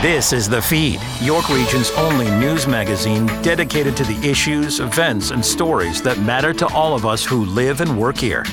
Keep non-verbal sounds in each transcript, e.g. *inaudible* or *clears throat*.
This is The Feed, York Region's only news magazine dedicated to the issues, events, and stories that matter to all of us who live and work here.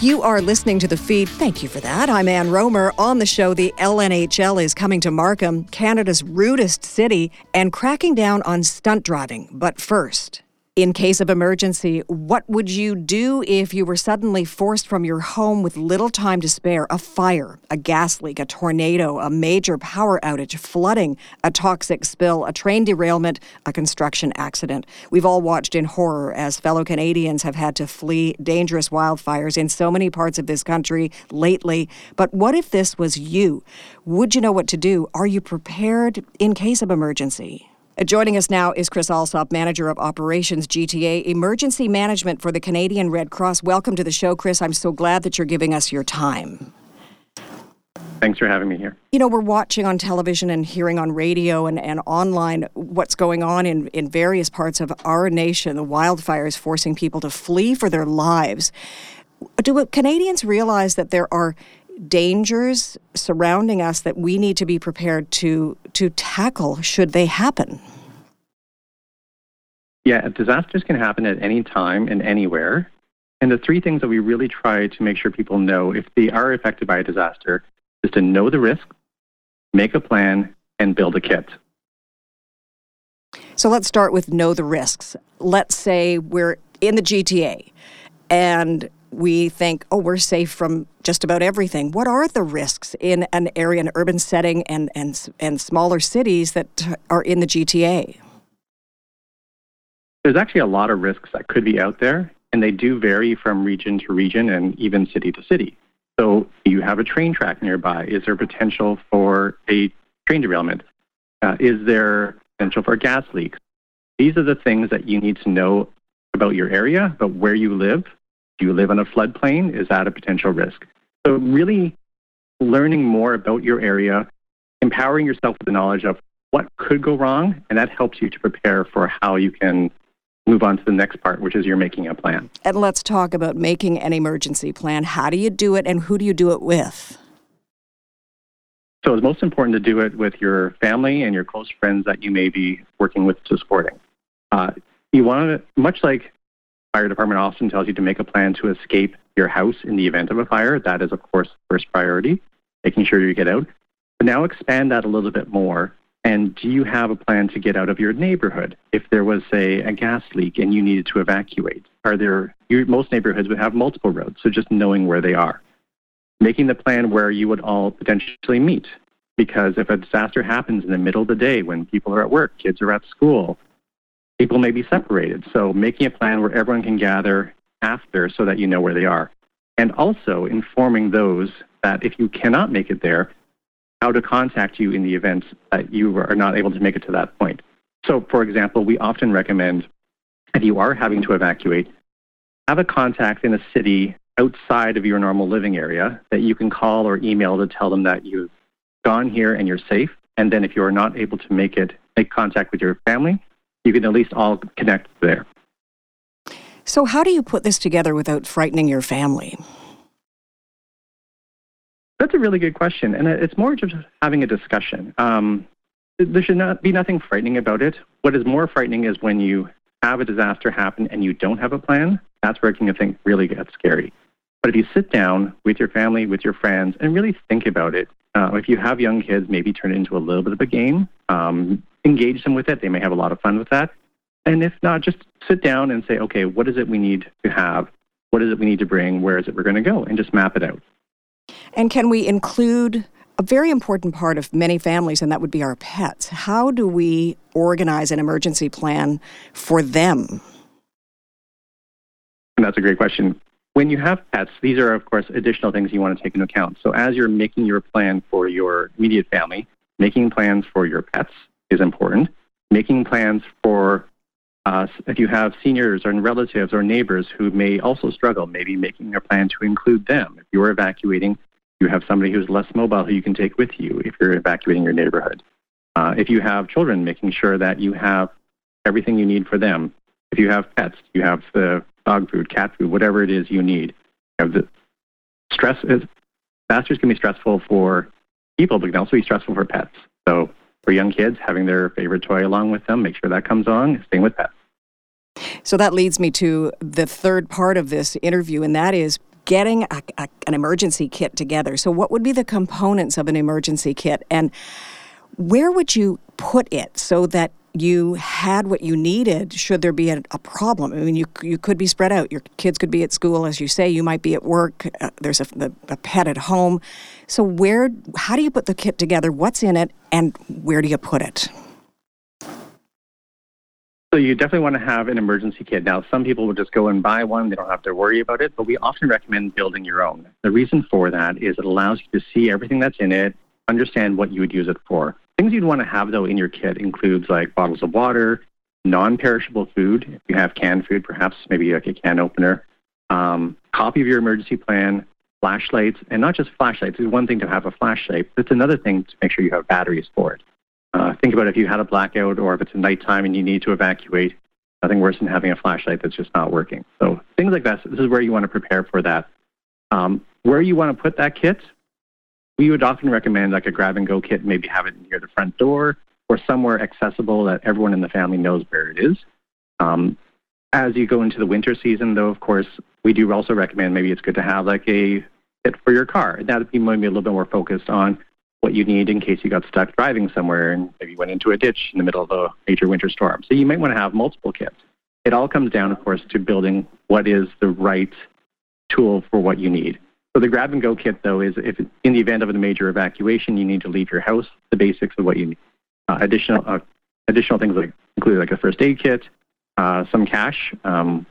You are listening to The Feed. Thank you for that. I'm Ann Rohmer. On the show, the LNHL is coming to Markham, Canada's rudest city, and cracking down on stunt driving. But first, in case of emergency, what would you do if you were suddenly forced from your home with little time to spare? A fire, a gas leak, a tornado, a major power outage, flooding, a toxic spill, a train derailment, a construction accident. We've all watched in horror as fellow Canadians have had to flee dangerous wildfires in so many parts of this country lately. But what if this was you? Would you know what to do? Are you prepared in case of emergency? Joining us now is Chris Allsop, Manager of Operations GTA Emergency Management for the Canadian Red Cross. Welcome to the show, Chris. I'm so glad that you're giving us your time. Thanks for having me here. You know, we're watching on television and hearing on radio and, and online what's going on in, in various parts of our nation, the wildfires forcing people to flee for their lives. Do Canadians realize that there are dangers surrounding us that we need to be prepared to to tackle should they happen? Yeah, disasters can happen at any time and anywhere. And the three things that we really try to make sure people know if they are affected by a disaster is to know the risk, make a plan, and build a kit. So let's start with know the risks. Let's say we're in the GTA and we think, oh, we're safe from just about everything. What are the risks in an area, an urban setting, and and and smaller cities that are in the GTA? There's actually a lot of risks that could be out there, and they do vary from region to region and even city to city. So you have a train track nearby. Is there potential for a train derailment? Uh, is there potential for gas leaks? These are the things that you need to know about your area, but where you live do you live on a floodplain? Is that a potential risk? So, really learning more about your area, empowering yourself with the knowledge of what could go wrong, and that helps you to prepare for how you can move on to the next part, which is you're making a plan. And let's talk about making an emergency plan. How do you do it, and who do you do it with? So, it's most important to do it with your family and your close friends that you may be working with to supporting. Uh, you want to, much like fire department often tells you to make a plan to escape your house in the event of a fire. That is, of course, first priority, making sure you get out. But now expand that a little bit more. And do you have a plan to get out of your neighborhood if there was, say, a gas leak and you needed to evacuate? Are there, most neighborhoods would have multiple roads, so just knowing where they are. Making the plan where you would all potentially meet. Because if a disaster happens in the middle of the day when people are at work, kids are at school, people may be separated. So making a plan where everyone can gather after so that you know where they are. And also informing those that if you cannot make it there, how to contact you in the event that you are not able to make it to that point. So, for example, we often recommend if you are having to evacuate, have a contact in a city outside of your normal living area that you can call or email to tell them that you've gone here and you're safe. And then if you are not able to make it, make contact with your family, you can at least all connect there. So, how do you put this together without frightening your family? That's a really good question, and it's more just having a discussion. Um, there should not be nothing frightening about it. What is more frightening is when you have a disaster happen and you don't have a plan. That's where it can think really gets scary. But if you sit down with your family, with your friends, and really think about it, uh, if you have young kids, maybe turn it into a little bit of a game. Um, engage them with it. They may have a lot of fun with that. And if not, just sit down and say, okay, what is it we need to have? What is it we need to bring? Where is it we're going to go? And just map it out. And can we include a very important part of many families, and that would be our pets? How do we organize an emergency plan for them? And that's a great question. When you have pets, these are, of course, additional things you want to take into account. So, as you're making your plan for your immediate family, making plans for your pets, is important. Making plans for uh, if you have seniors or relatives or neighbors who may also struggle, maybe making a plan to include them. If you're evacuating, you have somebody who's less mobile who you can take with you if you're evacuating your neighborhood. Uh, if you have children, making sure that you have everything you need for them. If you have pets, you have the dog food, cat food, whatever it is you need. You the stress is disasters can be stressful for people, but can also be stressful for pets. So for young kids, having their favorite toy along with them, make sure that comes along. Staying with pets. So that leads me to the third part of this interview, and that is getting a, a, an emergency kit together. So, what would be the components of an emergency kit, and where would you put it so that you had what you needed should there be a, a, problem. I mean, you you could be spread out. Your kids could be at school, as you say. You might be at work. Uh, there's a, a, pet at home. So where? How do you put the kit together? What's in it, and where do you put it? So you definitely want to have an emergency kit. Now, some people will just go and buy one; they don't have to worry about it. But we often recommend building your own. The reason for that is it allows you to see everything that's in it, understand what you would use it for. Things you'd want to have though in your kit includes like bottles of water, non-perishable food. If you have canned food, perhaps maybe like a can opener, um, copy of your emergency plan, flashlights, and not just flashlights. It's one thing to have a flashlight, but it's another thing to make sure you have batteries for it. Uh, think about if you had a blackout or if it's nighttime and you need to evacuate. Nothing worse than having a flashlight that's just not working. So things like that. This is where you want to prepare for that. Um, where you want to put that kit, we would often recommend like a grab and go kit, maybe have it near the front door or somewhere accessible that everyone in the family knows where it is. Um, as you go into the winter season, though, of course, we do also recommend maybe it's good to have like a kit for your car. That'd be maybe a little bit more focused on what you need in case you got stuck driving somewhere and maybe went into a ditch in the middle of a major winter storm. So you might want to have multiple kits. It all comes down, of course, to building what is the right tool for what you need. So the grab and go kit, though, is if in the event of a major evacuation, you need to leave your house, the basics of what you need. Uh, additional uh, additional things like include like a first aid kit, uh, some cash, um,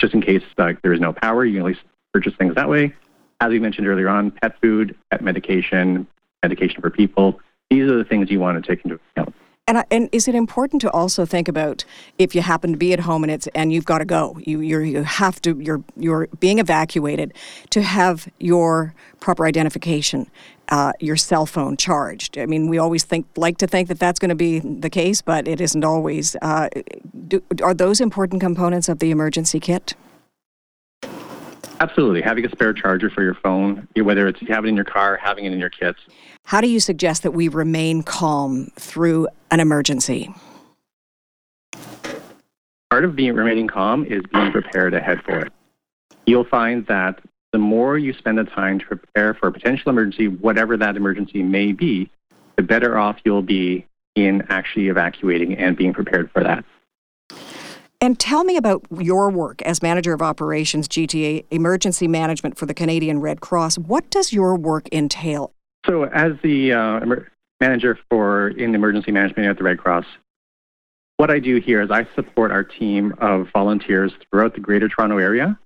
just in case there is no power, you can at least purchase things that way. As we mentioned earlier on, pet food, pet medication, medication for people. These are the things you want to take into account. And, and is it important to also think about if you happen to be at home and it's and you've got to go, you you you have to you're you're being evacuated, to have your proper identification, uh, your cell phone charged. I mean, we always think like to think that that's going to be the case, but it isn't always. Uh, do, are those important components of the emergency kit? Absolutely. Having a spare charger for your phone, whether it's you have it in your car, having it in your kits. How do you suggest that we remain calm through an emergency? Part of being remaining calm is being prepared ahead for it. You'll find that the more you spend the time to prepare for a potential emergency, whatever that emergency may be, the better off you'll be in actually evacuating and being prepared for that. And tell me about your work as manager of operations, GTA Emergency Management for the Canadian Red Cross. What does your work entail? So, as the uh, manager for in emergency management at the Red Cross, what I do here is I support our team of volunteers throughout the Greater Toronto Area.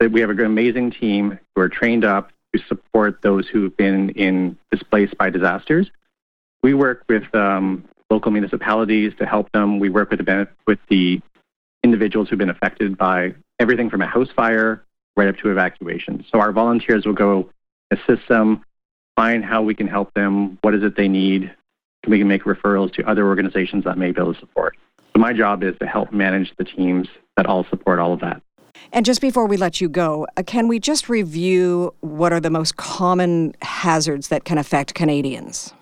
We have an amazing team who are trained up to support those who've been in displaced by disasters. We work with um, local municipalities to help them. We work with the with the individuals who've been affected by everything from a house fire right up to evacuation. So our volunteers will go assist them, find how we can help them, what is it they need, we can make referrals to other organizations that may be able to support. So my job is to help manage the teams that all support all of that. And just before we let you go, uh, can we just review what are the most common hazards that can affect Canadians?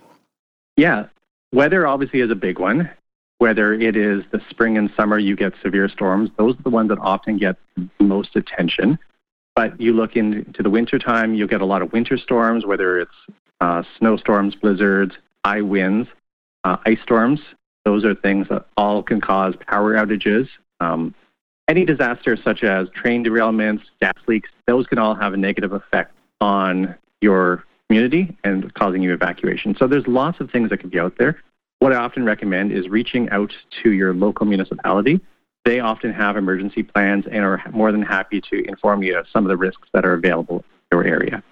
Yeah, weather obviously is a big one whether it is the spring and summer, you get severe storms. Those are the ones that often get most attention. But you look into the winter time, you'll get a lot of winter storms, whether it's uh, snowstorms, blizzards, high winds, uh, ice storms. Those are things that all can cause power outages. Um, any disasters such as train derailments, gas leaks, those can all have a negative effect on your community and causing you evacuation. So there's lots of things that could be out there. What I often recommend is reaching out to your local municipality. They often have emergency plans and are more than happy to inform you of some of the risks that are available in your area.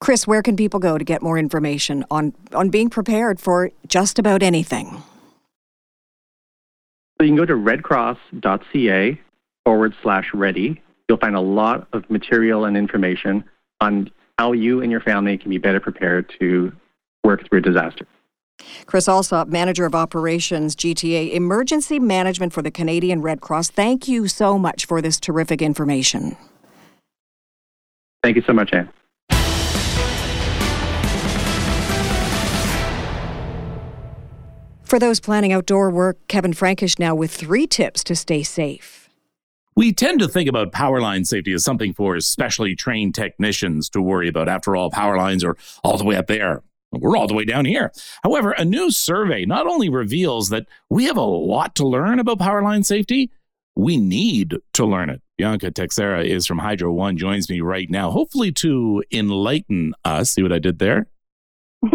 Chris, where can people go to get more information on, on being prepared for just about anything? So you can go to redcross.ca forward slash ready. You'll find a lot of material and information on how you and your family can be better prepared to work through a disaster. Chris Allsop, Manager of Operations, GTA Emergency Management for the Canadian Red Cross. Thank you so much for this terrific information. Thank you so much, Anne. For those planning outdoor work, Kevin Frankish now with three tips to stay safe. We tend to think about power line safety as something for specially trained technicians to worry about. After all, power lines are all the way up there. We're all the way down here. However, a new survey not only reveals that we have a lot to learn about power line safety, we need to learn it. Bianca Texera is from Hydro One, joins me right now, hopefully to enlighten us. See what I did there? *laughs*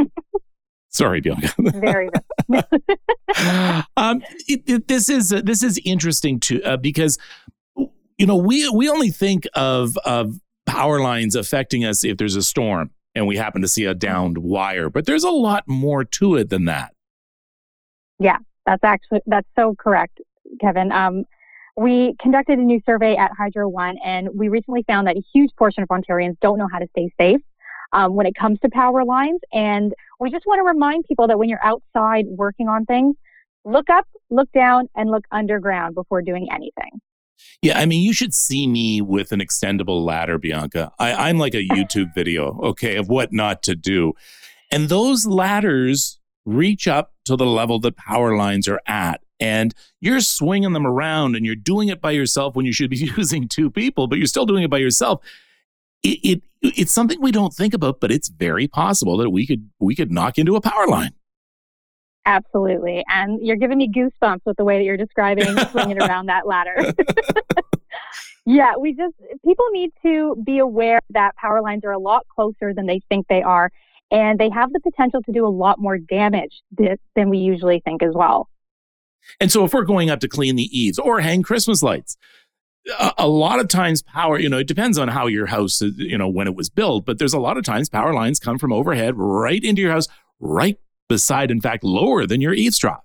Sorry, Bianca. Very *laughs* um, it, it, this is uh, this is interesting too uh, because you know we we only think of of power lines affecting us if there's a storm and we happen to see a downed wire, but there's a lot more to it than that. Yeah, that's actually that's so correct, Kevin. Um, we conducted a new survey at Hydro One, and we recently found that a huge portion of Ontarians don't know how to stay safe um, when it comes to power lines. And we just want to remind people that when you're outside working on things, look up, look down, and look underground before doing anything. Yeah, I mean, you should see me with an extendable ladder, Bianca. I, I'm like a YouTube video, okay, of what not to do. And those ladders reach up to the level that power lines are at. And you're swinging them around and you're doing it by yourself when you should be *laughs* using two people, but you're still doing it by yourself. It, it it's something we don't think about, but it's very possible that we could we could knock into a power line. Absolutely. And you're giving me goosebumps with the way that you're describing *laughs* swinging around that ladder. *laughs* yeah, we just, people need to be aware that power lines are a lot closer than they think they are. And they have the potential to do a lot more damage than we usually think as well. And so if we're going up to clean the eaves or hang Christmas lights, a, a lot of times power, you know, it depends on how your house, is, you know, when it was built, but there's a lot of times power lines come from overhead right into your house, right beside, in fact, lower than your eaves trough.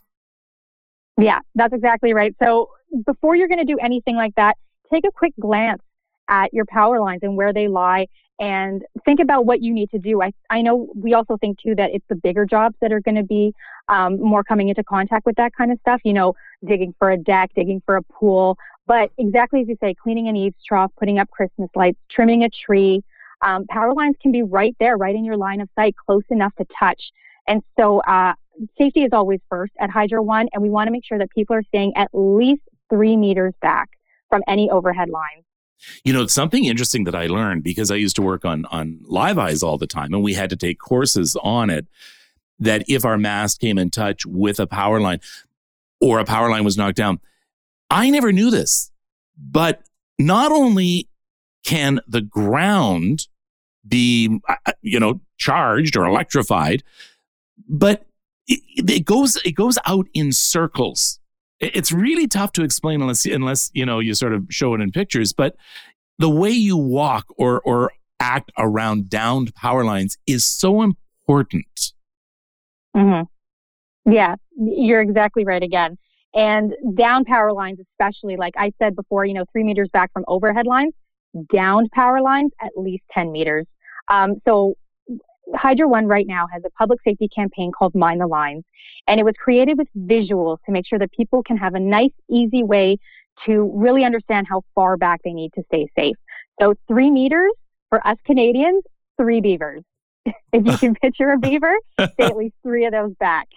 Yeah, that's exactly right. So before you're going to do anything like that, take a quick glance at your power lines and where they lie and think about what you need to do. I, I know we also think too that it's the bigger jobs that are going to be um, more coming into contact with that kind of stuff, you know, digging for a deck, digging for a pool. But exactly as you say, cleaning an eaves trough, putting up Christmas lights, trimming a tree, um, power lines can be right there, right in your line of sight, close enough to touch. And so uh, safety is always first at Hydro One, and we want to make sure that people are staying at least three meters back from any overhead lines. You know, it's something interesting that I learned because I used to work on on live eyes all the time, and we had to take courses on it. That if our mast came in touch with a power line, or a power line was knocked down, I never knew this, but not only can the ground be, uh, uh, you know, charged or electrified, but it, it goes it goes out in circles. It's really tough to explain unless unless you know you sort of show it in pictures. But the way you walk or or act around downed power lines is so important. Mm-hmm. Yeah, you're exactly right again. And down power lines, especially, like I said before, you know, three meters back from overhead lines, downed power lines, at least 10 meters. Um, so Hydro One right now has a public safety campaign called Mind the Lines, and it was created with visuals to make sure that people can have a nice, easy way to really understand how far back they need to stay safe. So three meters for us Canadians, three beavers. *laughs* if you can picture a beaver, stay at least three of those back.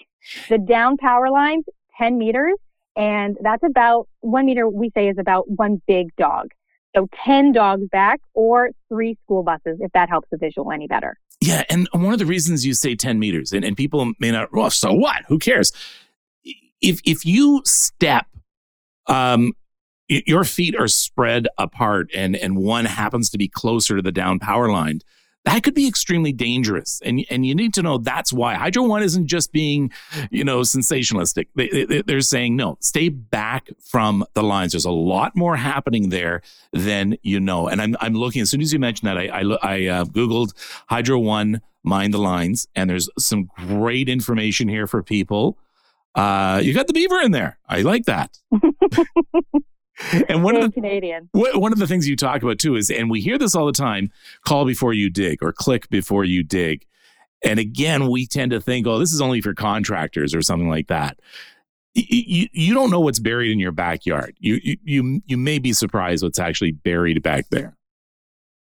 The down power lines, 10 meters, and that's about one meter we say is about one big dog. So 10 dogs back or three school buses, if that helps the visual any better. Yeah. And one of the reasons you say 10 meters, and, and people may not, well, so what? Who cares? If, if you step, um, your feet are spread apart and, and one happens to be closer to the down power line, that could be extremely dangerous. And, and you need to know that's why. Hydro One isn't just being, you know, sensationalistic. They, they, are saying, no, stay back from the lines. There's a lot more happening there than you know. And I'm, I'm looking, as soon as you mentioned that, I, I, I uh, Googled Hydro One Mind the Lines, and there's some great information here for people. Uh, you got the beaver in there. I like that. *laughs* *laughs* and one of the Canadian. One of the things you talk about too is, and we hear this all the time: call before you dig or click before you dig. And again, we tend to think, oh, this is only for contractors or something like that. You, you don't know what's buried in your backyard. You, you you you may be surprised what's actually buried back there.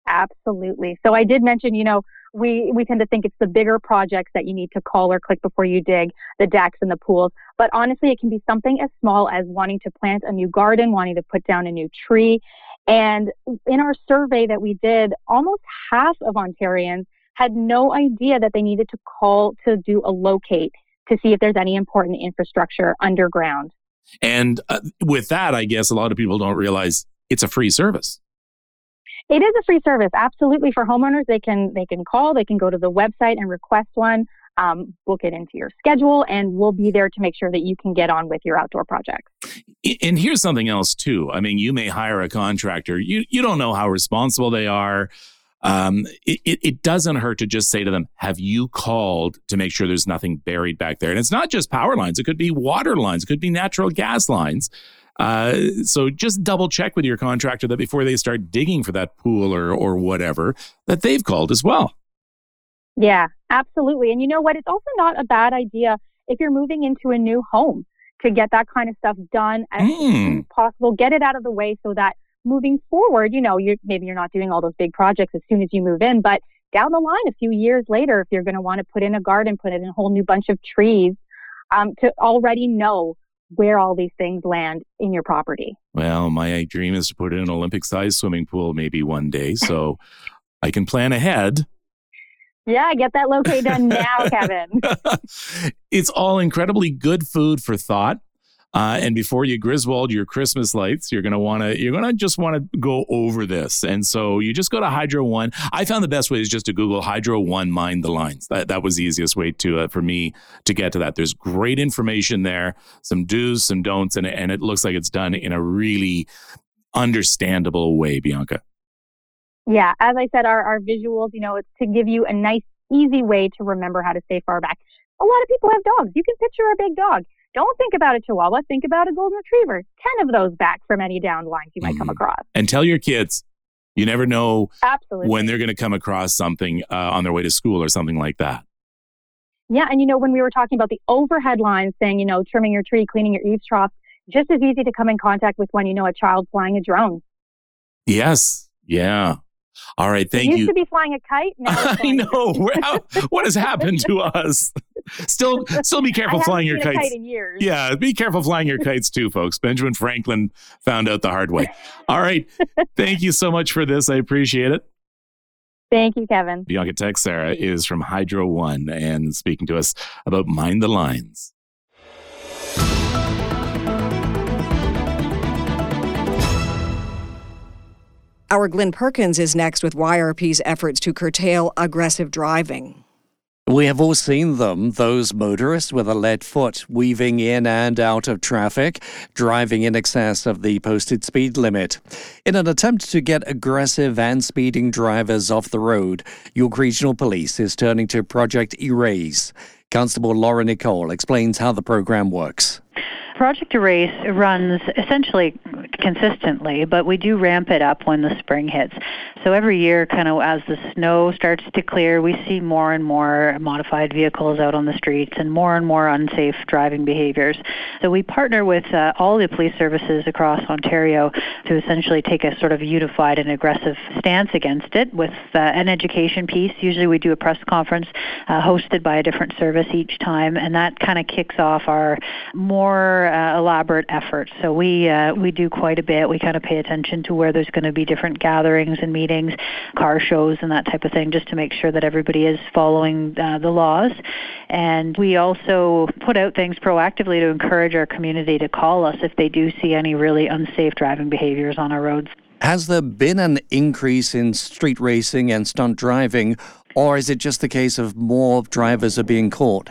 Absolutely. So I did mention, you know, we, we tend to think it's the bigger projects that you need to call or click before you dig the decks and the pools. But honestly, it can be something as small as wanting to plant a new garden, wanting to put down a new tree. And in our survey that we did, almost half of Ontarians had no idea that they needed to call to do a locate to see if there's any important infrastructure underground. And uh, with that, I guess a lot of people don't realize it's a free service. It is a free service, absolutely for homeowners. They can they can call, they can go to the website and request one, um, book it into your schedule, and we'll be there to make sure that you can get on with your outdoor projects. And here's something else too. I mean, you may hire a contractor. You you don't know how responsible they are. Um, it, it doesn't hurt to just say to them, Have you called to make sure there's nothing buried back there? And it's not just power lines, it could be water lines, it could be natural gas lines. Uh, so just double check with your contractor that before they start digging for that pool or or whatever that they've called as well. Yeah, absolutely. And you know what? It's also not a bad idea if you're moving into a new home to get that kind of stuff done as mm. soon as possible. Get it out of the way so that moving forward, you know, you maybe you're not doing all those big projects as soon as you move in, but down the line, a few years later, if you're going to want to put in a garden, put in a whole new bunch of trees, um, to already know where all these things land in your property. Well, my dream is to put in an Olympic sized swimming pool maybe one day. So I can plan ahead. Yeah, get that locate done *laughs* now, Kevin. *laughs* it's all incredibly good food for thought. Uh, and before you Griswold your Christmas lights, you're gonna want to you're gonna just want to go over this. And so you just go to Hydro One. I found the best way is just to Google Hydro One Mind the Lines. That that was the easiest way to uh, for me to get to that. There's great information there, some do's, some don'ts, and and it looks like it's done in a really understandable way, Bianca. Yeah, as I said, our, our visuals, you know, it's to give you a nice, easy way to remember how to stay far back. A lot of people have dogs. You can picture a big dog. Don't think about a chihuahua. Think about a golden retriever. 10 of those back from any downed lines you might mm come across. And tell your kids, you never know Absolutely. when they're going to come across something uh, on their way to school or something like that. Yeah. And you know, when we were talking about the overhead lines saying, you know, trimming your tree, cleaning your eaves trough, just as easy to come in contact with when you know a child flying a drone. Yes. Yeah. All right, thank you. Used to be flying a kite. Now *laughs* I know. How, what has happened to us? Still, still be careful flying your kites. Kite yeah, be careful flying your kites too, folks. Benjamin Franklin found out the hard way. All right, thank you so much for this. I appreciate it. Thank you, Kevin. Bianca Tech Sarah is from Hydro One and speaking to us about Mind the Lines. Our Glynn Perkins is next with YRP's efforts to curtail aggressive driving. We have all seen them, those motorists with a lead foot weaving in and out of traffic, driving in excess of the posted speed limit. In an attempt to get aggressive and speeding drivers off the road, York Regional Police is turning to Project Erase. Constable Laura Nicole explains how the program works. Project Erase runs essentially consistently, but we do ramp it up when the spring hits. So every year, kind of as the snow starts to clear, we see more and more modified vehicles out on the streets and more and more unsafe driving behaviors. So we partner with uh, all the police services across Ontario to essentially take a sort of unified and aggressive stance against it with uh, an education piece. Usually we do a press conference uh, hosted by a different service each time, and that kind of kicks off our more uh, elaborate efforts. So we uh, we do quite a bit. We kind of pay attention to where there's going to be different gatherings and meetings, car shows, and that type of thing, just to make sure that everybody is following uh, the laws. And we also put out things proactively to encourage our community to call us if they do see any really unsafe driving behaviors on our roads. Has there been an increase in street racing and stunt driving, or is it just the case of more drivers are being caught?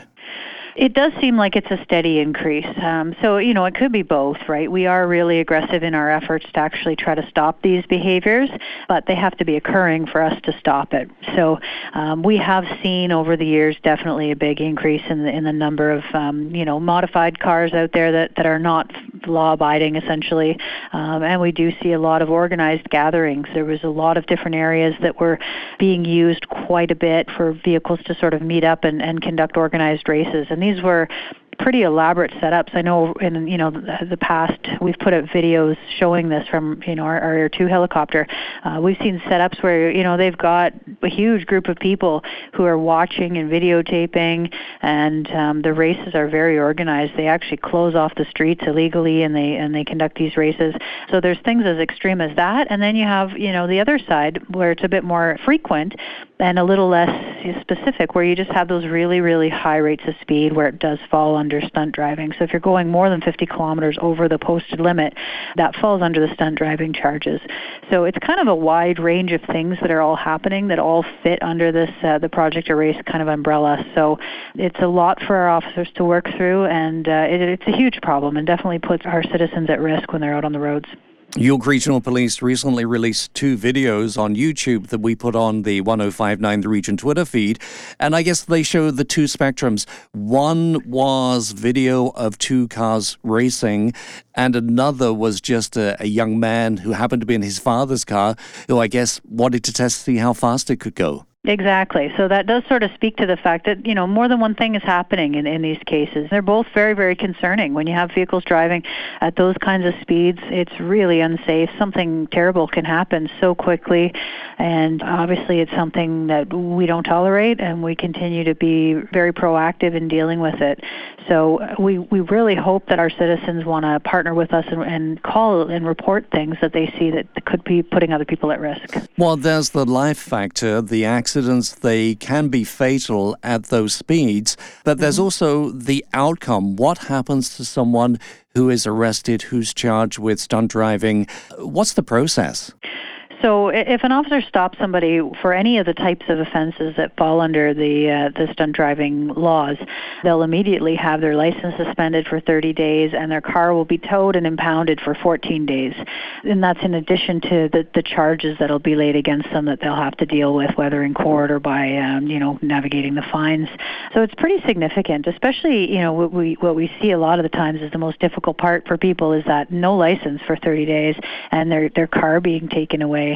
It does seem like it's a steady increase. Um, so, you know, it could be both, right? We are really aggressive in our efforts to actually try to stop these behaviors, but they have to be occurring for us to stop it. So, um, we have seen over the years definitely a big increase in the, in the number of, um, you know, modified cars out there that, that are not law abiding essentially. Um, and we do see a lot of organized gatherings. There was a lot of different areas that were being used quite a bit for vehicles to sort of meet up and, and conduct organized races. And these were pretty elaborate setups. I know in you know the, the past we've put up videos showing this from you know our, our two helicopter. Uh, we've seen setups where you know they've got a huge group of people who are watching and videotaping, and um, the races are very organized. They actually close off the streets illegally, and they and they conduct these races. So there's things as extreme as that, and then you have you know the other side where it's a bit more frequent and a little less specific, where you just have those really really high rates of speed where it does fall under stunt driving. So if you're going more than 50 kilometers over the posted limit, that falls under the stunt driving charges. So it's kind of a wide range of things that are all happening that all fit under this uh, the Project Erase kind of umbrella. So it's a lot for our officers to work through, and uh, it, it's a huge problem, and definitely puts our citizens at risk when they're out on the roads. York Regional Police recently released two videos on YouTube that we put on the 1059 The Region Twitter feed. And I guess they show the two spectrums. One was video of two cars racing, and another was just a, a young man who happened to be in his father's car, who I guess wanted to test see how fast it could go. Exactly. So that does sort of speak to the fact that, you know, more than one thing is happening in, in these cases. They're both very, very concerning. When you have vehicles driving at those kinds of speeds, it's really unsafe. Something terrible can happen so quickly. And obviously, it's something that we don't tolerate, and we continue to be very proactive in dealing with it. So uh, we, we really hope that our citizens want to partner with us and, and call and report things that they see that could be putting other people at risk. Well, there's the life factor, the accidents, they can be fatal at those speeds, but there's mm-hmm. also the outcome. What happens to someone who is arrested, who's charged with stunt driving? What's the process? So, if an officer stops somebody for any of the types of offenses that fall under the uh, the stunt driving laws, they'll immediately have their license suspended for 30 days, and their car will be towed and impounded for 14 days. And that's in addition to the the charges that'll be laid against them that they'll have to deal with, whether in court or by um, you know navigating the fines. So it's pretty significant, especially you know what we what we see a lot of the times is the most difficult part for people is that no license for 30 days and their their car being taken away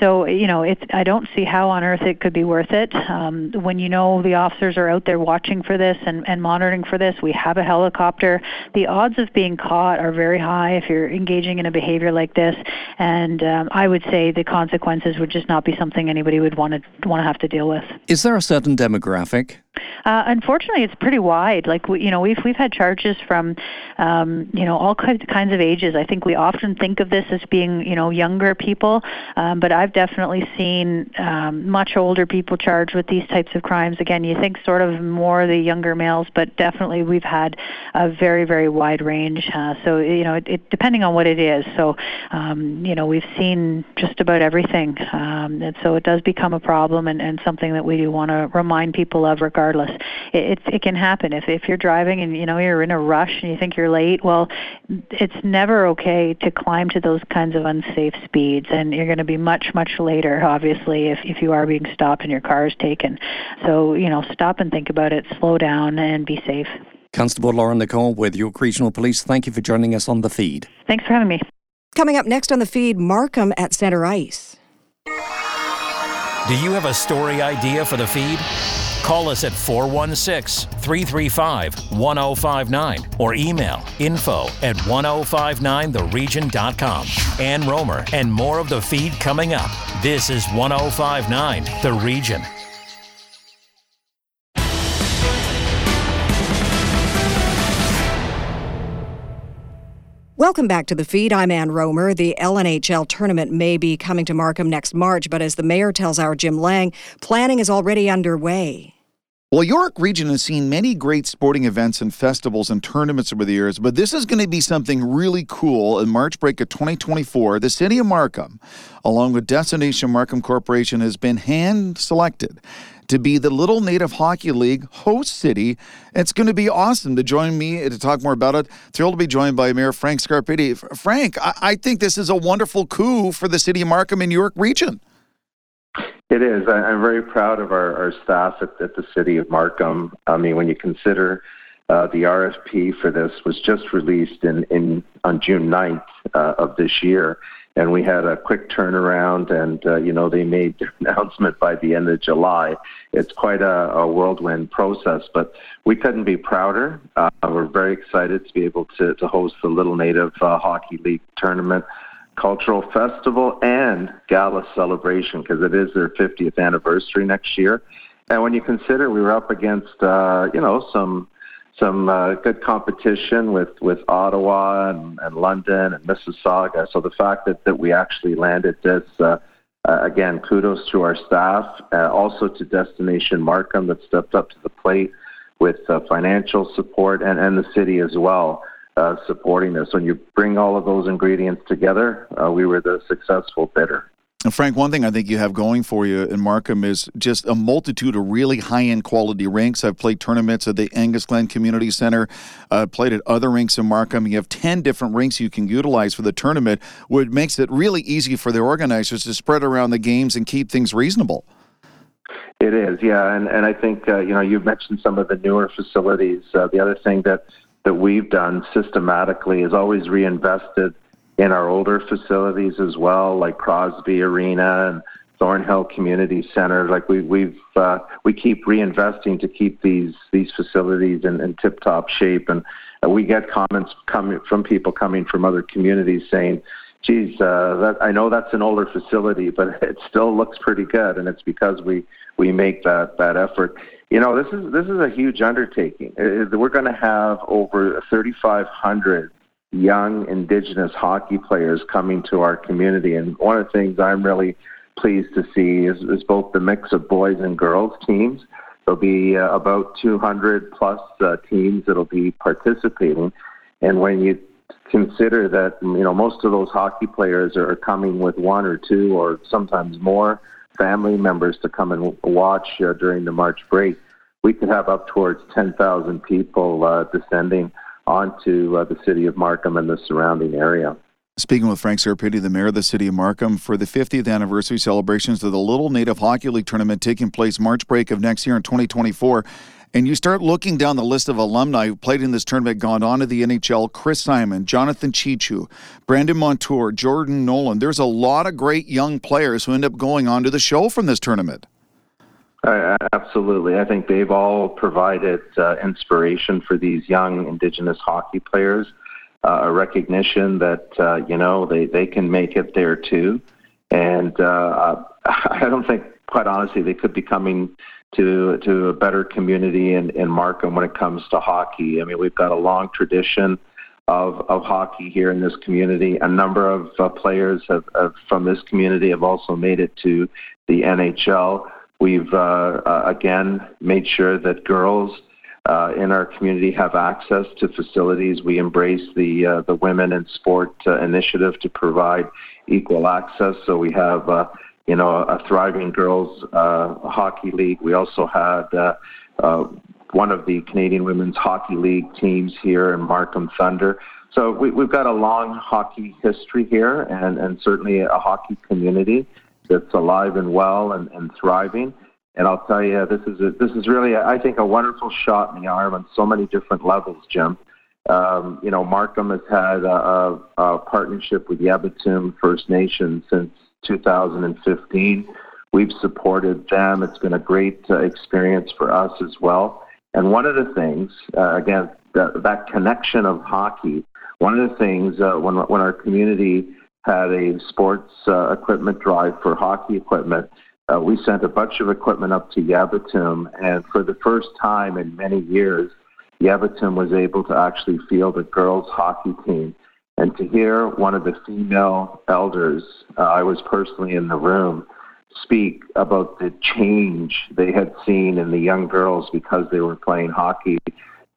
So, you know, it's, I don't see how on earth it could be worth it. Um, when you know the officers are out there watching for this and, and monitoring for this, we have a helicopter. The odds of being caught are very high if you're engaging in a behavior like this. And um, I would say the consequences would just not be something anybody would want to want to have to deal with. Is there a certain demographic uh, unfortunately, it's pretty wide. Like we, you know, we've we've had charges from, um, you know, all kinds kinds of ages. I think we often think of this as being, you know, younger people, um, but I've definitely seen um, much older people charged with these types of crimes. Again, you think sort of more the younger males, but definitely we've had a very very wide range. Uh, so you know, it, it, depending on what it is. So um, you know, we've seen just about everything, um, and so it does become a problem and, and something that we do want to remind people of regardless. It, it, it can happen if if you're driving and you know you're in a rush and you think you're late. Well, it's never okay to climb to those kinds of unsafe speeds, and you're going to be much much later, obviously, if if you are being stopped and your car is taken. So you know, stop and think about it, slow down, and be safe. Constable Lauren Nicole with York Regional Police. Thank you for joining us on the feed. Thanks for having me. Coming up next on the feed, Markham at Center Ice. Do you have a story idea for the feed? Call us at 416 335 1059 or email info at 1059theregion.com. Ann Rohmer and more of the feed coming up. This is 1059 The Region. Welcome back to the feed. I'm Ann Rohmer. The LNHL tournament may be coming to Markham next March, but as the mayor tells our Jim Lang, planning is already underway. Well, York Region has seen many great sporting events and festivals and tournaments over the years, but this is going to be something really cool in March break of 2024. The city of Markham, along with Destination Markham Corporation, has been hand selected to be the Little Native Hockey League host city. It's going to be awesome to join me to talk more about it. Thrilled to be joined by Mayor Frank Scarpitti. Frank, I, I think this is a wonderful coup for the city of Markham and York Region. It is. I'm very proud of our, our staff at, at, the city of Markham. I mean, when you consider uh, the RFP for this was just released in, in on June 9th uh, of this year, and we had a quick turnaround, and uh, you know they made their *laughs* announcement by the end of July. It's quite a, a whirlwind process, but we couldn't be prouder. Uh, we're very excited to be able to, to host the Little Native uh, Hockey League tournament cultural festival and gala celebration because it is their 50th anniversary next year. And when you consider we were up against, uh, you know, some some uh, good competition with with Ottawa and, and London and Mississauga. So the fact that that we actually landed this. Uh, uh, again, kudos to our staff, uh, also to Destination Markham that stepped up to the plate with uh, financial support and, and the city as well uh, supporting this. When you bring all of those ingredients together, uh, we were the successful bidder. Frank, one thing I think you have going for you in Markham is just a multitude of really high end quality rinks. I've played tournaments at the Angus Glen Community Center, uh, played at other rinks in Markham. You have 10 different rinks you can utilize for the tournament, which makes it really easy for the organizers to spread around the games and keep things reasonable. It is, yeah, and and I think uh, you know you mentioned some of the newer facilities. Uh, the other thing that that we've done systematically is always reinvested in our older facilities as well, like Crosby Arena and Thornhill Community Center. Like we we've uh, we keep reinvesting to keep these these facilities in, in tip top shape, and uh, we get comments coming from people coming from other communities saying, "Geez, uh, that, I know that's an older facility, but *laughs* it still looks pretty good," and it's because we we make that that effort. You know, this is this is a huge undertaking. We're going to have over 3,500 young Indigenous hockey players coming to our community, and one of the things I'm really pleased to see is, is both the mix of boys and girls teams. There'll be uh, about 200 plus uh, teams that'll be participating, and when you consider that you know most of those hockey players are coming with one or two or sometimes more family members to come and watch uh, during the March break, we could have up towards 10,000 people uh, descending onto uh, the city of Markham and the surrounding area. Speaking with Frank Scarpitti, the mayor of the city of Markham, for the 50th anniversary celebrations of the Little Native Hockey League tournament taking place March break of next year in 2024. And you start looking down the list of alumni who played in this tournament, gone on to the NHL Chris Simon, Jonathan Cheechoo, Brandon Montour, Jordan Nolan. There's a lot of great young players who end up going on to the show from this tournament. Uh, absolutely. I think they've all provided uh, inspiration for these young Indigenous hockey players, uh, a recognition that, uh, you know, they, they can make it there too. And uh, *laughs* I don't think, quite honestly, they could be coming to to a better community in, in Markham when it comes to hockey. I mean, we've got a long tradition of, of hockey here in this community. A number of uh, players have, have, from this community have also made it to the NHL. We've uh, uh, again made sure that girls uh, in our community have access to facilities. We embrace the uh, the Women in Sport uh, initiative to provide equal access. So we have you know, a thriving girls uh, hockey league. We also had uh, uh, one of the Canadian Women's Hockey League teams here in Markham Thunder. So we, we've got a long hockey history here, and, and certainly a hockey community that's alive and well and, and thriving. And I'll tell you, this is a, this is really, I think, a wonderful shot in the arm on so many different levels, Jim. Um, you know, Markham has had a, a, a partnership with Yabutum First Nation since 2015. We've supported them. It's been a great uh, experience for us as well. And one of the things, uh, again, that, that connection of hockey, one of the things uh, when, when our community had a sports uh, equipment drive for hockey equipment, uh, we sent a bunch of equipment up to Yabutum, and for the first time in many years, Yabutum was able to actually field a girls hockey team. And to hear one of the female elders, uh, I was personally in the room, speak about the change they had seen in the young girls because they were playing hockey.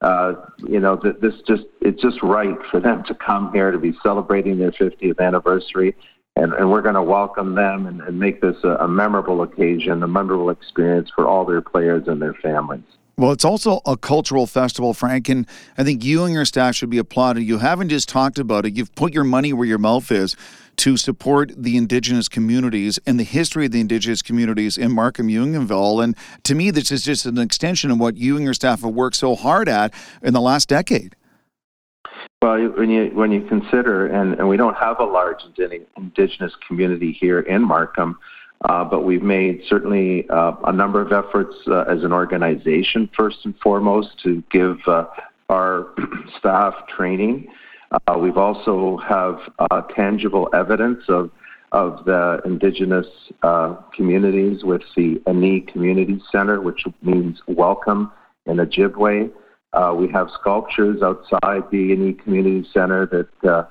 Uh, you know, th- this just it's just right for them to come here to be celebrating their 50th anniversary, and, and we're going to welcome them and, and make this a, a memorable occasion, a memorable experience for all their players and their families. Well, it's also a cultural festival, Frank, and I think you and your staff should be applauded. You haven't just talked about it, you've put your money where your mouth is to support the Indigenous communities and the history of the Indigenous communities in Markham Unionville. And to me, this is just an extension of what you and your staff have worked so hard at in the last decade. Well, when you when you consider, and, and we don't have a large indigenous community here in Markham, uh, but we've made certainly uh, a number of efforts uh, as an organization, first and foremost, to give uh, our *clears throat* staff training. Uh, we've also have uh, tangible evidence of of the indigenous communities with the Aaniin Community Center, which means welcome in Ojibwe. we have sculptures outside the Aaniin Community Center that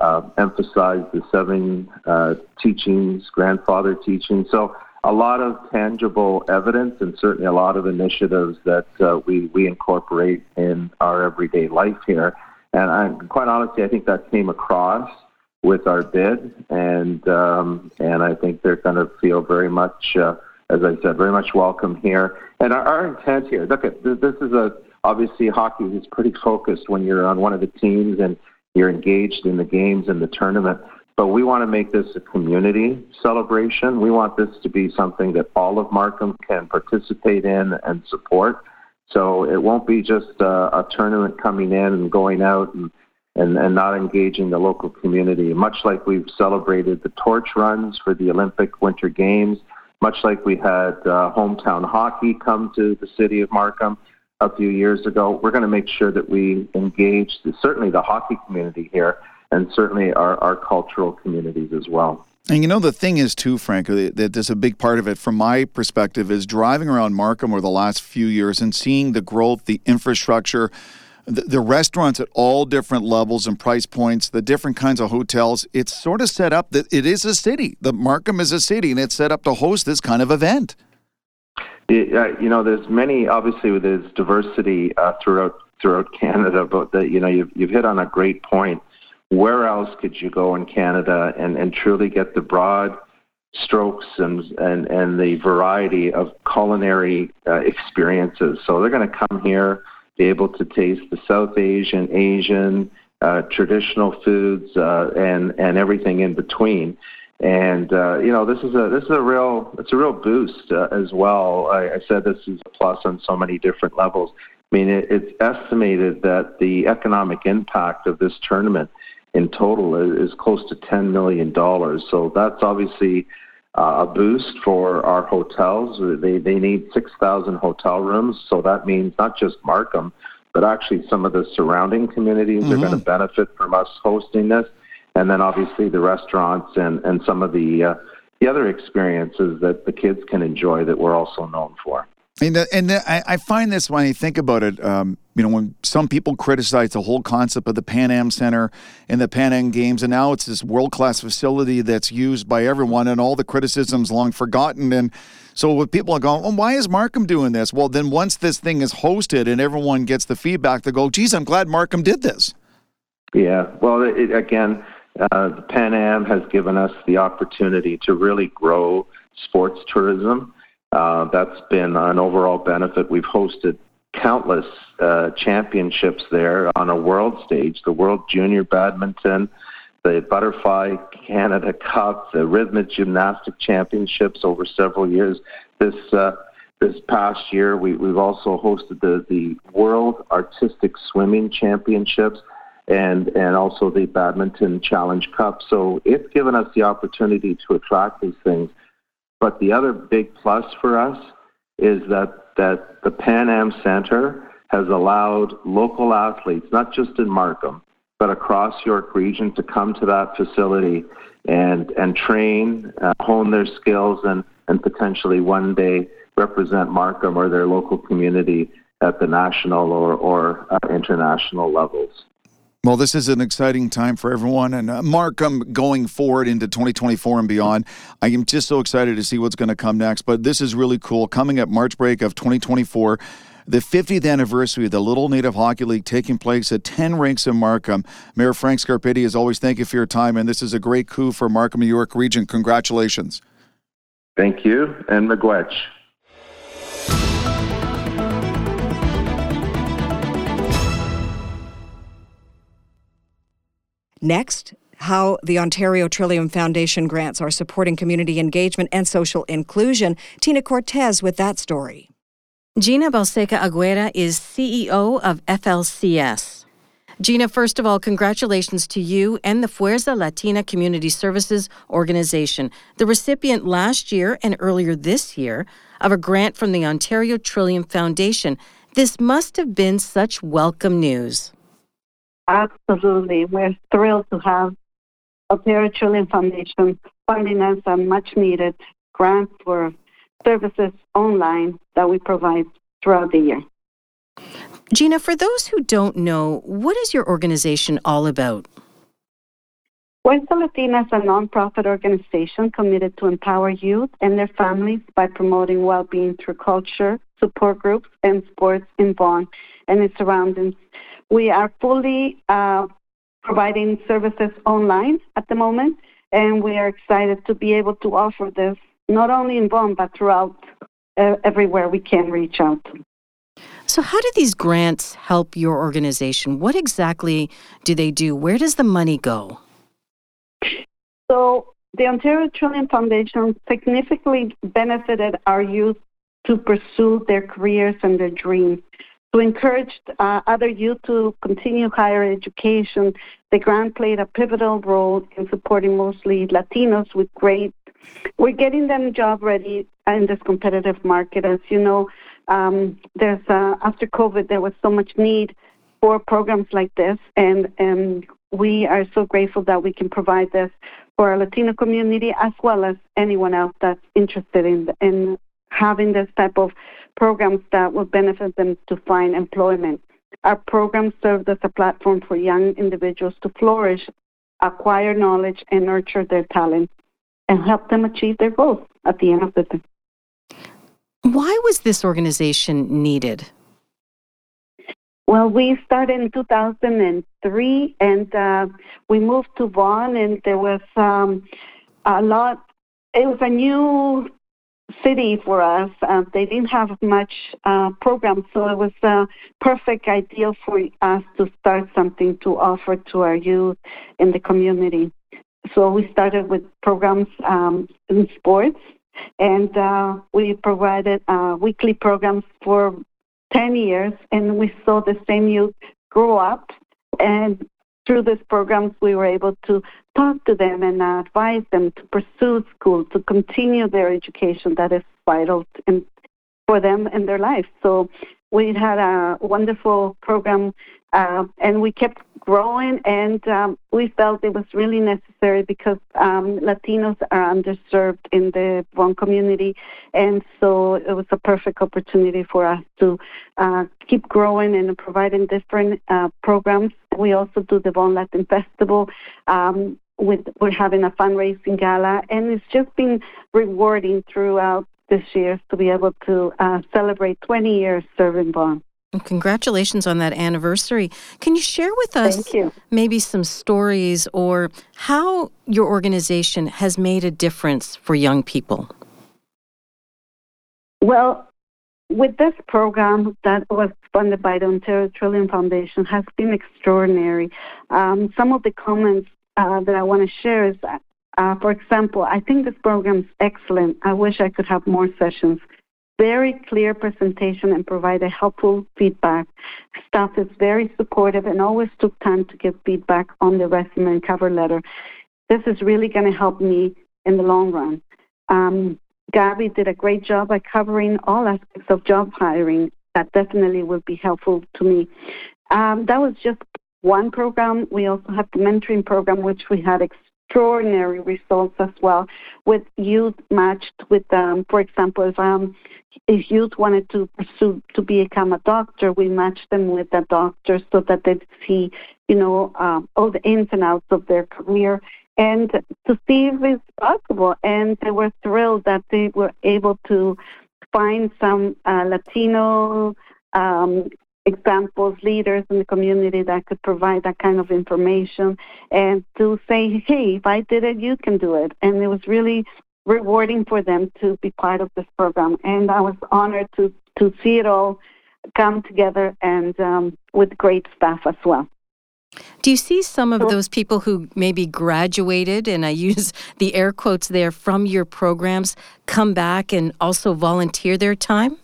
uh, emphasize the seven uh, teachings, grandfather teachings. So a lot of tangible evidence and certainly a lot of initiatives that uh, we, we incorporate in our everyday life here. And I, quite honestly, I think that came across with our bid, and um, and I think they're going to feel very much, uh, as I said, very much welcome here. And our, our intent here, look, at, this is a obviously hockey is pretty focused when you're on one of the teams and you're engaged in the games and the tournament. But we want to make this a community celebration. We want this to be something that all of Markham can participate in and support. So it won't be just a, a tournament coming in and going out and, and, and not engaging the local community. Much like we've celebrated the torch runs for the Olympic Winter Games, much like we had uh, hometown hockey come to the city of Markham a few years ago. We're going to make sure that we engage the, certainly the hockey community here and certainly our, our cultural communities as well. And you know, the thing is, too, Frank, uh, that there's a big part of it from my perspective is driving around Markham over the last few years and seeing the growth, the infrastructure, the, the restaurants at all different levels and price points, the different kinds of hotels. It's sort of set up that it is a city. The Markham is a city, and it's set up to host this kind of event. You know, there's many. Obviously, there's diversity uh, throughout throughout Canada, but the, you know, you've you've hit on a great point. Where else could you go in Canada and and truly get the broad strokes and and and the variety of culinary uh, experiences? So they're going to come here, be able to taste the South Asian, Asian, uh, traditional foods, uh, and and everything in between. And uh, you know, this is a this is a real it's a real boost uh, as well. I, I said this is a plus on so many different levels. I mean, it, it's estimated that the economic impact of this tournament in total is, is close to ten million dollars. So that's obviously uh, a boost for our hotels. They they need six thousand hotel rooms, so that means not just Markham, but actually some of the surrounding communities mm-hmm. are going to benefit from us hosting this and then obviously the restaurants and and some of the uh, the other experiences that the kids can enjoy that we're also known for. And, uh, and uh, I, I find this when I think about it, um, you know, when some people criticize the whole concept of the Pan Am Center and the Pan Am Games, and now it's this world class facility that's used by everyone, and all the criticisms long forgotten. And so, with people are going, well, why is Markham doing this? Well, then once this thing is hosted and everyone gets the feedback, they go, geez, I'm glad Markham did this. Yeah. Well, it, again, uh, Pan Am has given us the opportunity to really grow sports tourism. Uh, that's been an overall benefit. We've hosted countless uh, championships there on a world stage the World Junior Badminton, the Butterfly Canada Cup, the Rhythmic Gymnastic Championships over several years. This uh, this past year, we, we've also hosted the, the World Artistic Swimming Championships and and also the Badminton Challenge Cup. So it's given us the opportunity to attract these things. But the other big plus for us is that that the Pan Am Center has allowed local athletes, not just in Markham, but across York Region, to come to that facility and and train, uh, hone their skills, and and potentially one day represent Markham or their local community at the national or or uh, international levels. Well, this is an exciting time for everyone. And uh, Mark, I'm going forward into 2024 and beyond. I am just so excited to see what's going to come next. But this is really cool. Coming up March break of 2024, the 50th anniversary of the Little Native Hockey League taking place at 10 rinks in Markham. Mayor Frank Scarpitti, as always, thank you for your time. And this is a great coup for Markham, New York region. Congratulations. Thank you. And Miigwech. Next, how the Ontario Trillium Foundation grants are supporting community engagement and social inclusion. Tina Cortese with that story. Gina Balseca Aguera is CEO of FLCS. Gina, first of all, congratulations to you and the Fuerza Latina Community Services Organization, the recipient last year and earlier this year of a grant from the Ontario Trillium Foundation. This must have been such welcome news. Absolutely. We're thrilled to have Ontario Trillium Foundation funding us a much needed grant for services online that we provide throughout the year. Gina, for those who don't know, what is your organization all about? Fuerza Latina is a nonprofit organization committed to empower youth and their families by promoting well being through culture, support groups, and sports in Vaughan and its surroundings. We are fully uh, providing services online at the moment, and we are excited to be able to offer this not only in Vaughan but throughout uh, everywhere we can reach out. So, how do these grants help your organization? What exactly do they do? Where does the money go? So, the Ontario Trillium Foundation significantly benefited our youth to pursue their careers and their dreams. To encourage uh, other youth to continue higher education, the grant played a pivotal role in supporting mostly Latinos with great. We're getting them job ready in this competitive market. As you know, um, there's uh, after COVID, there was so much need for programs like this, and and we are so grateful that we can provide this for our Latino community as well as anyone else that's interested in in having this type of programs that will benefit them to find employment. Our program serves as a platform for young individuals to flourish, acquire knowledge, and nurture their talents, and help them achieve their goals at the end of the day. Why was this organization needed? Well, we started in 2003 and uh, we moved to Vaughan, and there was um, a lot, it was a new city for us. Uh, they didn't have much uh, programs, so it was a perfect ideal for us to start something to offer to our youth in the community. So we started with programs um, in sports and uh, we provided uh, weekly programs for 10 years, and we saw the same youth grow up. And through these programs, we were able to talk to them and advise them to pursue school, to continue their education that is vital in, for them in their life. So we had a wonderful program, uh, and we kept growing, and um, we felt it was really necessary because um, Latinos are underserved in the Vaughan community, and so it was a perfect opportunity for us to uh, keep growing and providing different uh, programs. We also do the Vaughan Latin Festival. Um, with we're having a fundraising gala, and it's just been rewarding throughout this year to be able to uh, celebrate 20 years serving Congratulations on that anniversary. Can you share with us maybe some stories or how your organization has made a difference for young people? Well, with this program that was funded by the Ontario Trillium Foundation has been extraordinary. Um, some of the comments uh, that I want to share is uh, for example, I think this program is excellent. I wish I could have more sessions. Very clear presentation and provide a helpful feedback. Staff is very supportive and always took time to give feedback on the resume and cover letter. This is really going to help me in the long run. Um, Gabby did a great job by covering all aspects of job hiring. That definitely will be helpful to me. Um, that was just one program. We also have the mentoring program, which we had extraordinary results as well with youth matched with, um, for example, if um, if youth wanted to pursue to become a doctor, we matched them with a doctor so that they'd see, you know, um, all the ins and outs of their career and to see if it's possible. And they were thrilled that they were able to find some uh, Latino um, examples, leaders in the community that could provide that kind of information and to say, hey, if I did it, you can do it. And it was really rewarding for them to be part of this program. And I was honored to, to see it all come together and um, with great staff as well. Do you see some of those people who maybe graduated, and I *laughs* use the air quotes there, from your programs come back and also volunteer their time?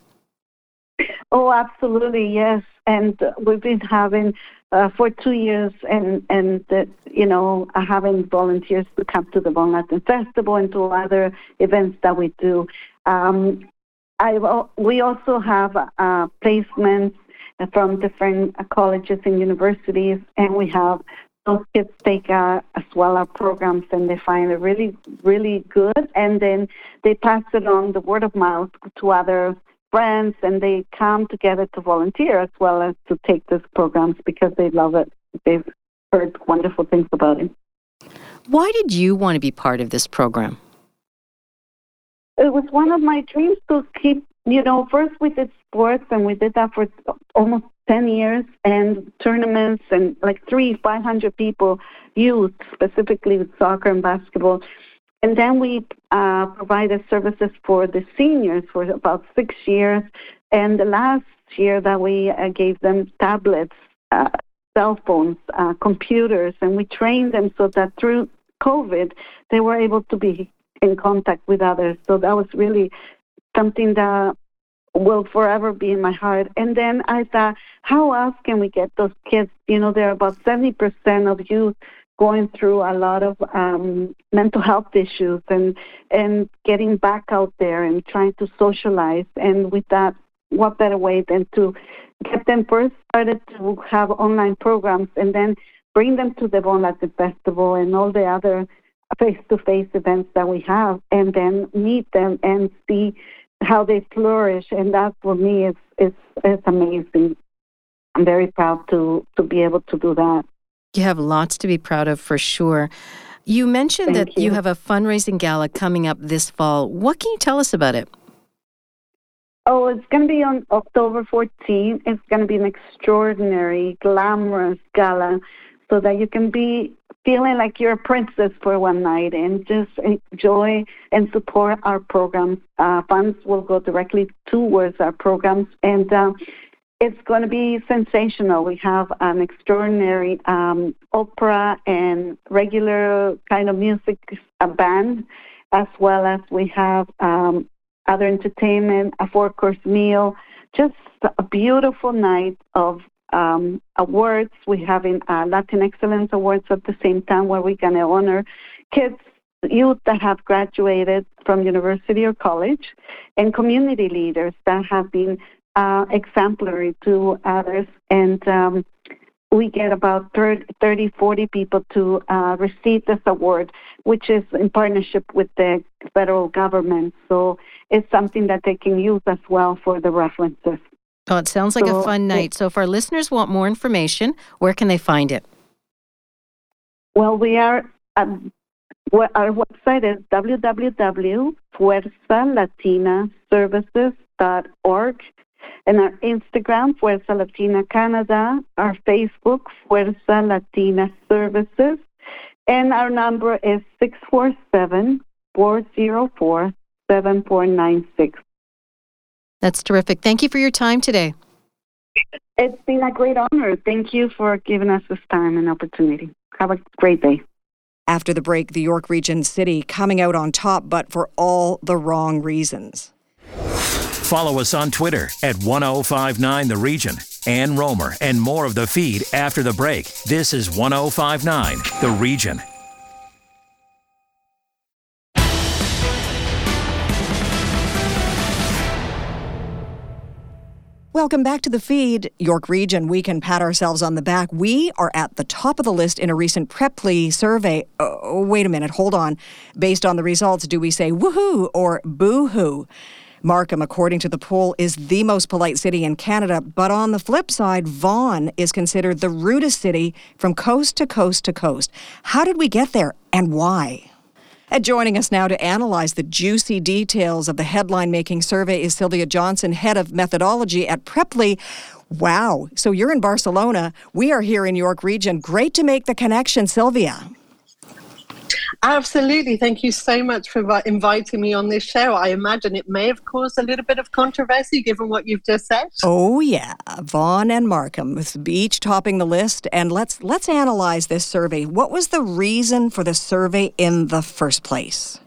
Oh, absolutely, yes. And we've been having uh, for two years, and and uh, you know having volunteers to come to the Vaughan Latin Festival and to other events that we do. Um, I we also have uh, placements from different colleges and universities, and we have those kids take uh, as well our programs and they find it really, really good, and then they pass it on the word of mouth to other friends, and they come together to volunteer as well as to take these programs because they love it. They've heard wonderful things about it. Why did you want to be part of this program? It was one of my dreams to keep, you know, first we did sports and we did that for almost 10 years and tournaments and like three, 500 people youth specifically with soccer and basketball. And then we uh, provided services for the seniors for about six years. And the last year that we uh, gave them tablets, uh, cell phones, uh, computers, and we trained them so that through COVID, they were able to be in contact with others. So that was really something that will forever be in my heart. And then I thought, how else can we get those kids? You know, there are about 70% of youth going through a lot of um, mental health issues and and getting back out there and trying to socialize. And with that, what better way than to get them first started to have online programs and then bring them to the Vaughan Latin Festival and all the other face-to-face events that we have, and then meet them and see how they flourish. And that for me is is is amazing. I'm very proud to to be able to do that. You have lots to be proud of for sure. You mentioned Thank that you. you have a fundraising gala coming up this fall. What can you tell us about it? Oh, it's going to be on October 14th. It's going to be an extraordinary, glamorous gala so that you can be feeling like you're a princess for one night and just enjoy and support our programs. Uh, funds will go directly towards our programs, and uh, it's going to be sensational. We have an extraordinary um, opera and regular kind of music band, as well as we have um, other entertainment, a four course meal, just a beautiful night of um, awards. We're having uh, Latin Excellence Awards at the same time where we're going to honor kids, youth that have graduated from university or college, and community leaders that have been uh, exemplary to others. And um, we get about 30, 30 40 people to uh, receive this award, which is in partnership with the federal government. So it's something that they can use as well for the references. Oh, it sounds like So, a fun night. So, if our listeners want more information, where can they find it? Well, we are. Um, our website is www.fuerzalatina.services.org, and our Instagram Fuerza Latina Canada, our Facebook Fuerza Latina Services, and our number is 647 404 7496. That's terrific. Thank you for your time today. It's been a great honor. Thank you for giving us this time and opportunity. Have a great day. After the break, the York Region City coming out on top, but for all the wrong reasons. Follow us on Twitter at 1059 The Region. Ann Rohmer and more of the feed after the break. This is 1059 The Region. Welcome back to the feed. York Region, we can pat ourselves on the back. We are at the top of the list in a recent Preply survey. Oh, wait a minute, hold on. Based on the results, do we say woohoo or boo hoo? Markham, according to the poll, is the most polite city in Canada. But on the flip side, Vaughan is considered the rudest city from coast to coast to coast. How did we get there and why? And joining us now to analyze the juicy details of the headline making survey is Sylvia Johnson, head of methodology at Preply. Wow. So you're in Barcelona. We are here in York Region. Great to make the connection, Sylvia. Absolutely. Thank you so much for inviting me on this show. I imagine it may have caused a little bit of controversy given what you've just said. Oh yeah, Vaughan and Markham with each topping the list. And let's let's analyze this survey. What was the reason for the survey in the first place?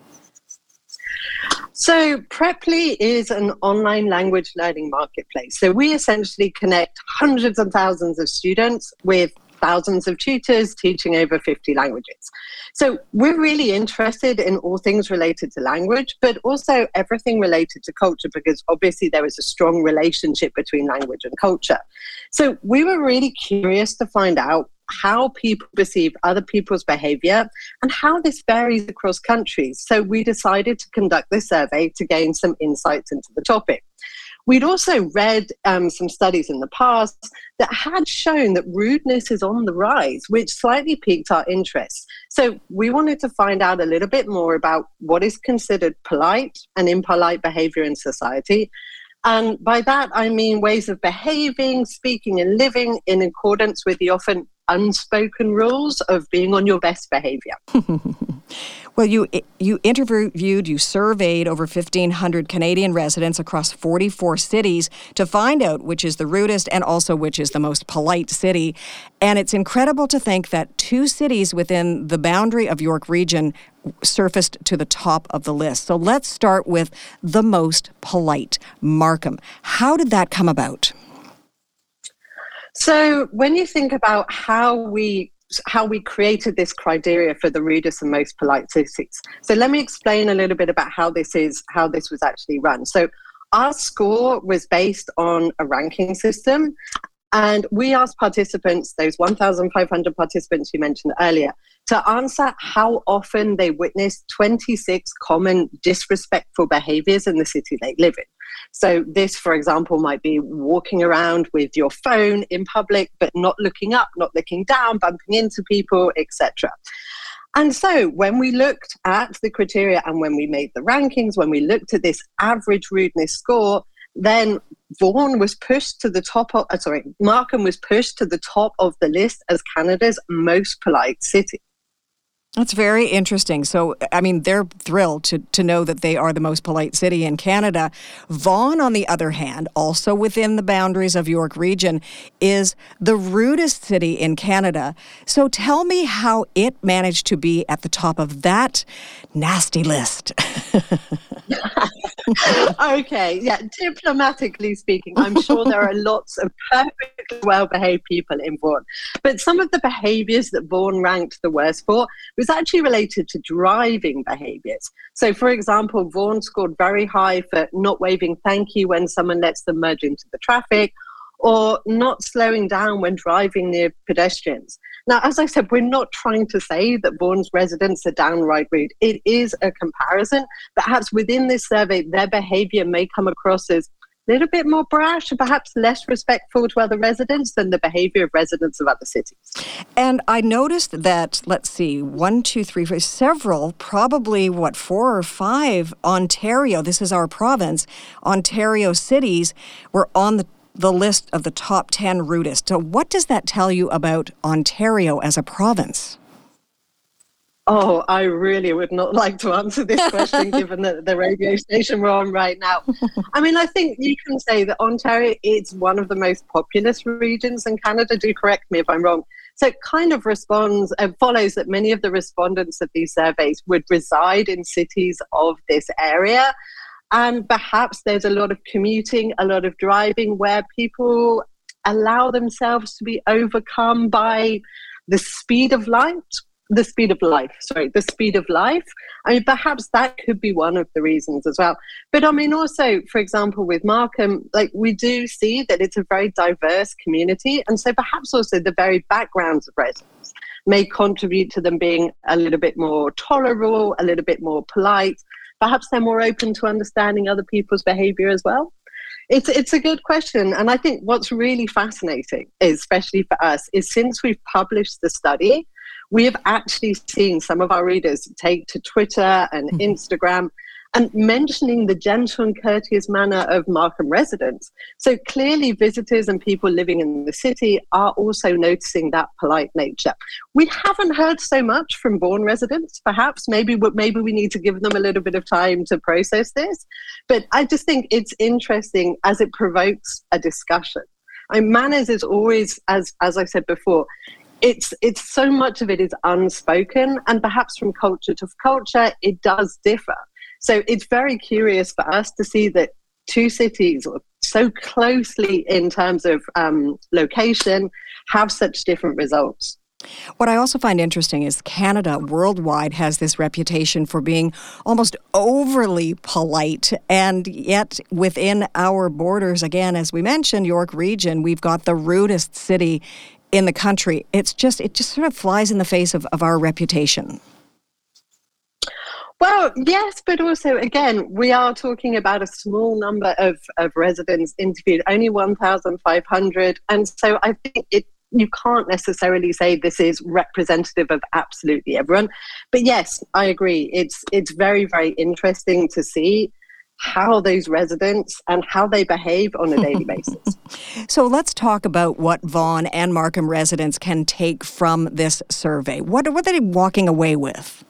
So, Preply is an online language learning marketplace. So, we essentially connect hundreds and thousands of students with thousands of tutors teaching over 50 languages. So, we're really interested in all things related to language, but also everything related to culture, because obviously there is a strong relationship between language and culture. So, we were really curious to find out how people perceive other people's behavior and how this varies across countries. So we decided to conduct this survey to gain some insights into the topic. We'd also read um, some studies in the past that had shown that rudeness is on the rise, which slightly piqued our interest. So we wanted to find out a little bit more about what is considered polite and impolite behavior in society. And by that, I mean ways of behaving, speaking, and living in accordance with the often unspoken rules of being on your best behavior. *laughs* well, you you interviewed, you surveyed over 1500 Canadian residents across 44 cities to find out which is the rudest and also which is the most polite city. And it's incredible to think that two cities within the boundary of York region surfaced to the top of the list. So let's start with the most polite, Markham. How did that come about? So when you think about how we how we created this criteria for the rudest and most polite cities. So let me explain a little bit about how this is how this was actually run. So our score was based on a ranking system and we asked participants, those 1,500 participants you mentioned earlier, to answer how often they witnessed 26 common disrespectful behaviors in the city they live in. So, this, for example, might be walking around with your phone in public, but not looking up, not looking down, bumping into people, etc. And so, when we looked at the criteria and when we made the rankings, when we looked at this average rudeness score, then Vaughan was pushed to the top of, uh, sorry, Markham was pushed to the top of the list as Canada's most polite city. That's very interesting. So, I mean, they're thrilled to, to know that they are the most polite city in Canada. Vaughan, on the other hand, also within the boundaries of York Region, is the rudest city in Canada. So, tell me how it managed to be at the top of that nasty list. *laughs* okay, yeah, diplomatically speaking, I'm sure there are lots of perfectly well behaved people in Vaughan. But some of the behaviors that Vaughan ranked the worst for was actually related to driving behaviors. So, for example, Vaughan scored very high for not waving thank you when someone lets them merge into the traffic or not slowing down when driving near pedestrians. Now, as I said, we're not trying to say that Vaughan's residents are downright rude. It is a comparison. Perhaps within this survey, their behavior may come across as little bit more brash, and perhaps less respectful to other residents than the behavior of residents of other cities. And I noticed that, let's see, one, two, three, four, several, probably what, four or five Ontario, this is our province, Ontario cities were on the the list of the top 10 rudest. So, what does that tell you about Ontario as a province? Oh, I really would not like to answer this question *laughs* given the, the radio station we're on right now. I mean, I think you can say that Ontario is one of the most populous regions in Canada. Do correct me if I'm wrong. So it kind of responds and uh, follows that many of the respondents of these surveys would reside in cities of this area. And perhaps there's a lot of commuting, a lot of driving where people allow themselves to be overcome by the speed of light the speed of life sorry the speed of life i mean perhaps that could be one of the reasons as well but i mean also for example with markham like we do see that it's a very diverse community and so perhaps also the very backgrounds of residents may contribute to them being a little bit more tolerable a little bit more polite perhaps they're more open to understanding other people's behavior as well? It's, it's a good question. And I think what's really fascinating, especially for us, is since we've published the study, we have actually seen some of our readers take to Twitter and mm-hmm. Instagram and mentioning the gentle and courteous manner of Markham residents. So clearly, visitors and people living in the city are also noticing that polite nature. We haven't heard so much from Vaughan residents. Perhaps maybe maybe we need to give them a little bit of time to process this. But I just think it's interesting as it provokes a discussion. I mean, manners is always, as as I said before, it's it's so much of it is unspoken and perhaps from culture to culture it does differ So it's very curious for us to see that two cities so closely in terms of um, location have such different results. What I also find interesting is Canada worldwide has this reputation for being almost overly polite. And yet, within our borders, again, as we mentioned, York Region, we've got the rudest city in the country. It's just, it just sort of flies in the face of, of our reputation. Well, yes, but also, again, we are talking about a small number of, of residents interviewed, only 1,500. And so I think it, you can't necessarily say this is representative of absolutely everyone. But yes, I agree. It's, it's very, very interesting to see how those residents and how they behave on a daily *laughs* basis. So let's talk about what Vaughan and Markham residents can take from this survey. What, what are they walking away with?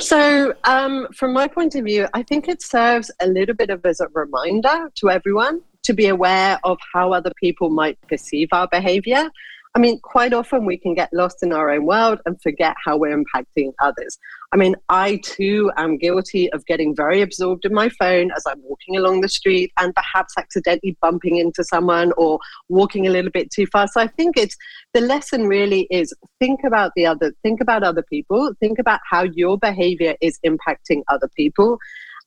So, um, from my point of view, I think it serves a little bit of as a reminder to everyone to be aware of how other people might perceive our behavior I mean, quite often we can get lost in our own world and forget how we're impacting others. I mean, I too am guilty of getting very absorbed in my phone as I'm walking along the street and perhaps accidentally bumping into someone or walking a little bit too fast. So I think it's the lesson really is think about the other, think about other people, think about how your behavior is impacting other people.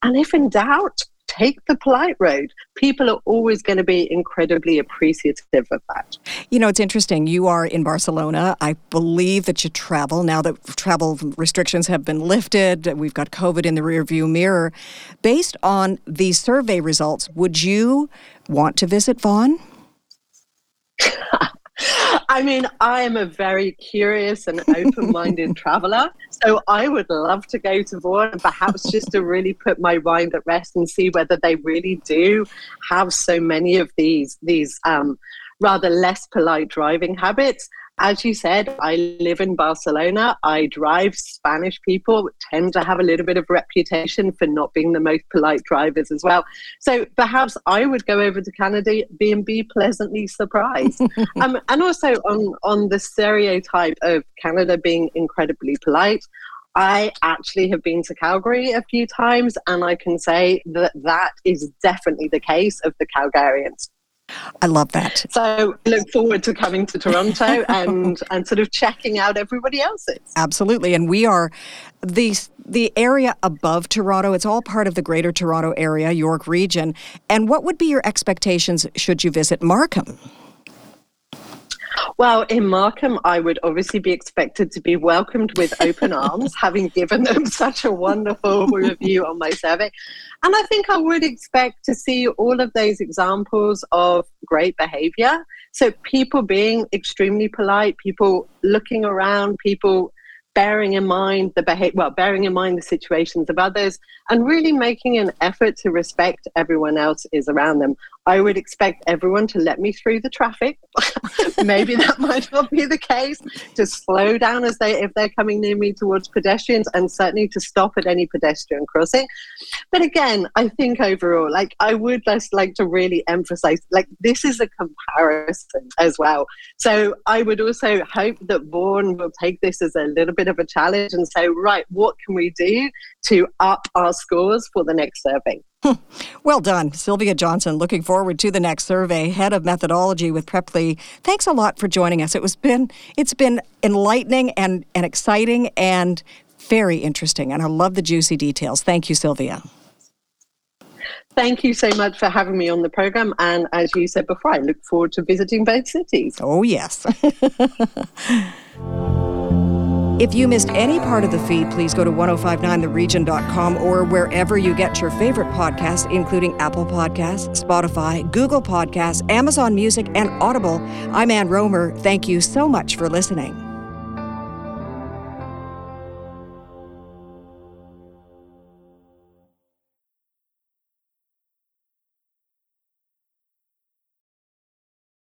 And if in doubt, take the polite road. People are always going to be incredibly appreciative of that. You know, it's interesting. You are in Barcelona. I believe that you travel now that travel restrictions have been lifted. We've got COVID in the rearview mirror. Based on these survey results, would you want to visit Vaughan? *laughs* I mean, I am a very curious and open minded *laughs* traveler. So I would love to go to Vaughan and perhaps just to really put my mind at rest and see whether they really do have so many of these, these um, rather less polite driving habits as you said, I live in Barcelona. I drive. Spanish people tend to have a little bit of reputation for not being the most polite drivers as well. So perhaps I would go over to Canada and be pleasantly surprised. *laughs* um, and also on on the stereotype of Canada being incredibly polite. I actually have been to Calgary a few times, and I can say that that is definitely the case of the Calgarians. I love that. So look forward to coming to Toronto *laughs* and and sort of checking out everybody else's. Absolutely, and we are the the area above Toronto. It's all part of the Greater Toronto Area, York Region. And what would be your expectations should you visit Markham? Well, in Markham, I would obviously be expected to be welcomed with open *laughs* arms, having given them such a wonderful review on my survey. And I think I would expect to see all of those examples of great behavior. So, people being extremely polite, people looking around, people bearing in mind the behavior, well, bearing in mind the situations of others, and really making an effort to respect everyone else is around them. I would expect everyone to let me through the traffic. *laughs* Maybe that *laughs* might not be the case. To slow down as they if they're coming near me towards pedestrians, and certainly to stop at any pedestrian crossing. But again, I think overall, like I would just like to really emphasize, like this is a comparison as well. So I would also hope that Vaughan will take this as a little bit of a challenge and say, right, what can we do to up our scores for the next survey? *laughs* Well done, Sylvia Johnson. Looking forward to the next survey. Head of methodology with Preply. Thanks a lot for joining us. It was been it's been enlightening and, and exciting and very interesting. And I love the juicy details. Thank you, Sylvia. Thank you so much for having me on the program. And as you said before, I look forward to visiting both cities. Oh, yes. *laughs* If you missed any part of the feed, please go to 1059theregion.com or wherever you get your favorite podcasts, including Apple Podcasts, Spotify, Google Podcasts, Amazon Music, and Audible. I'm Ann Rohmer. Thank you so much for listening.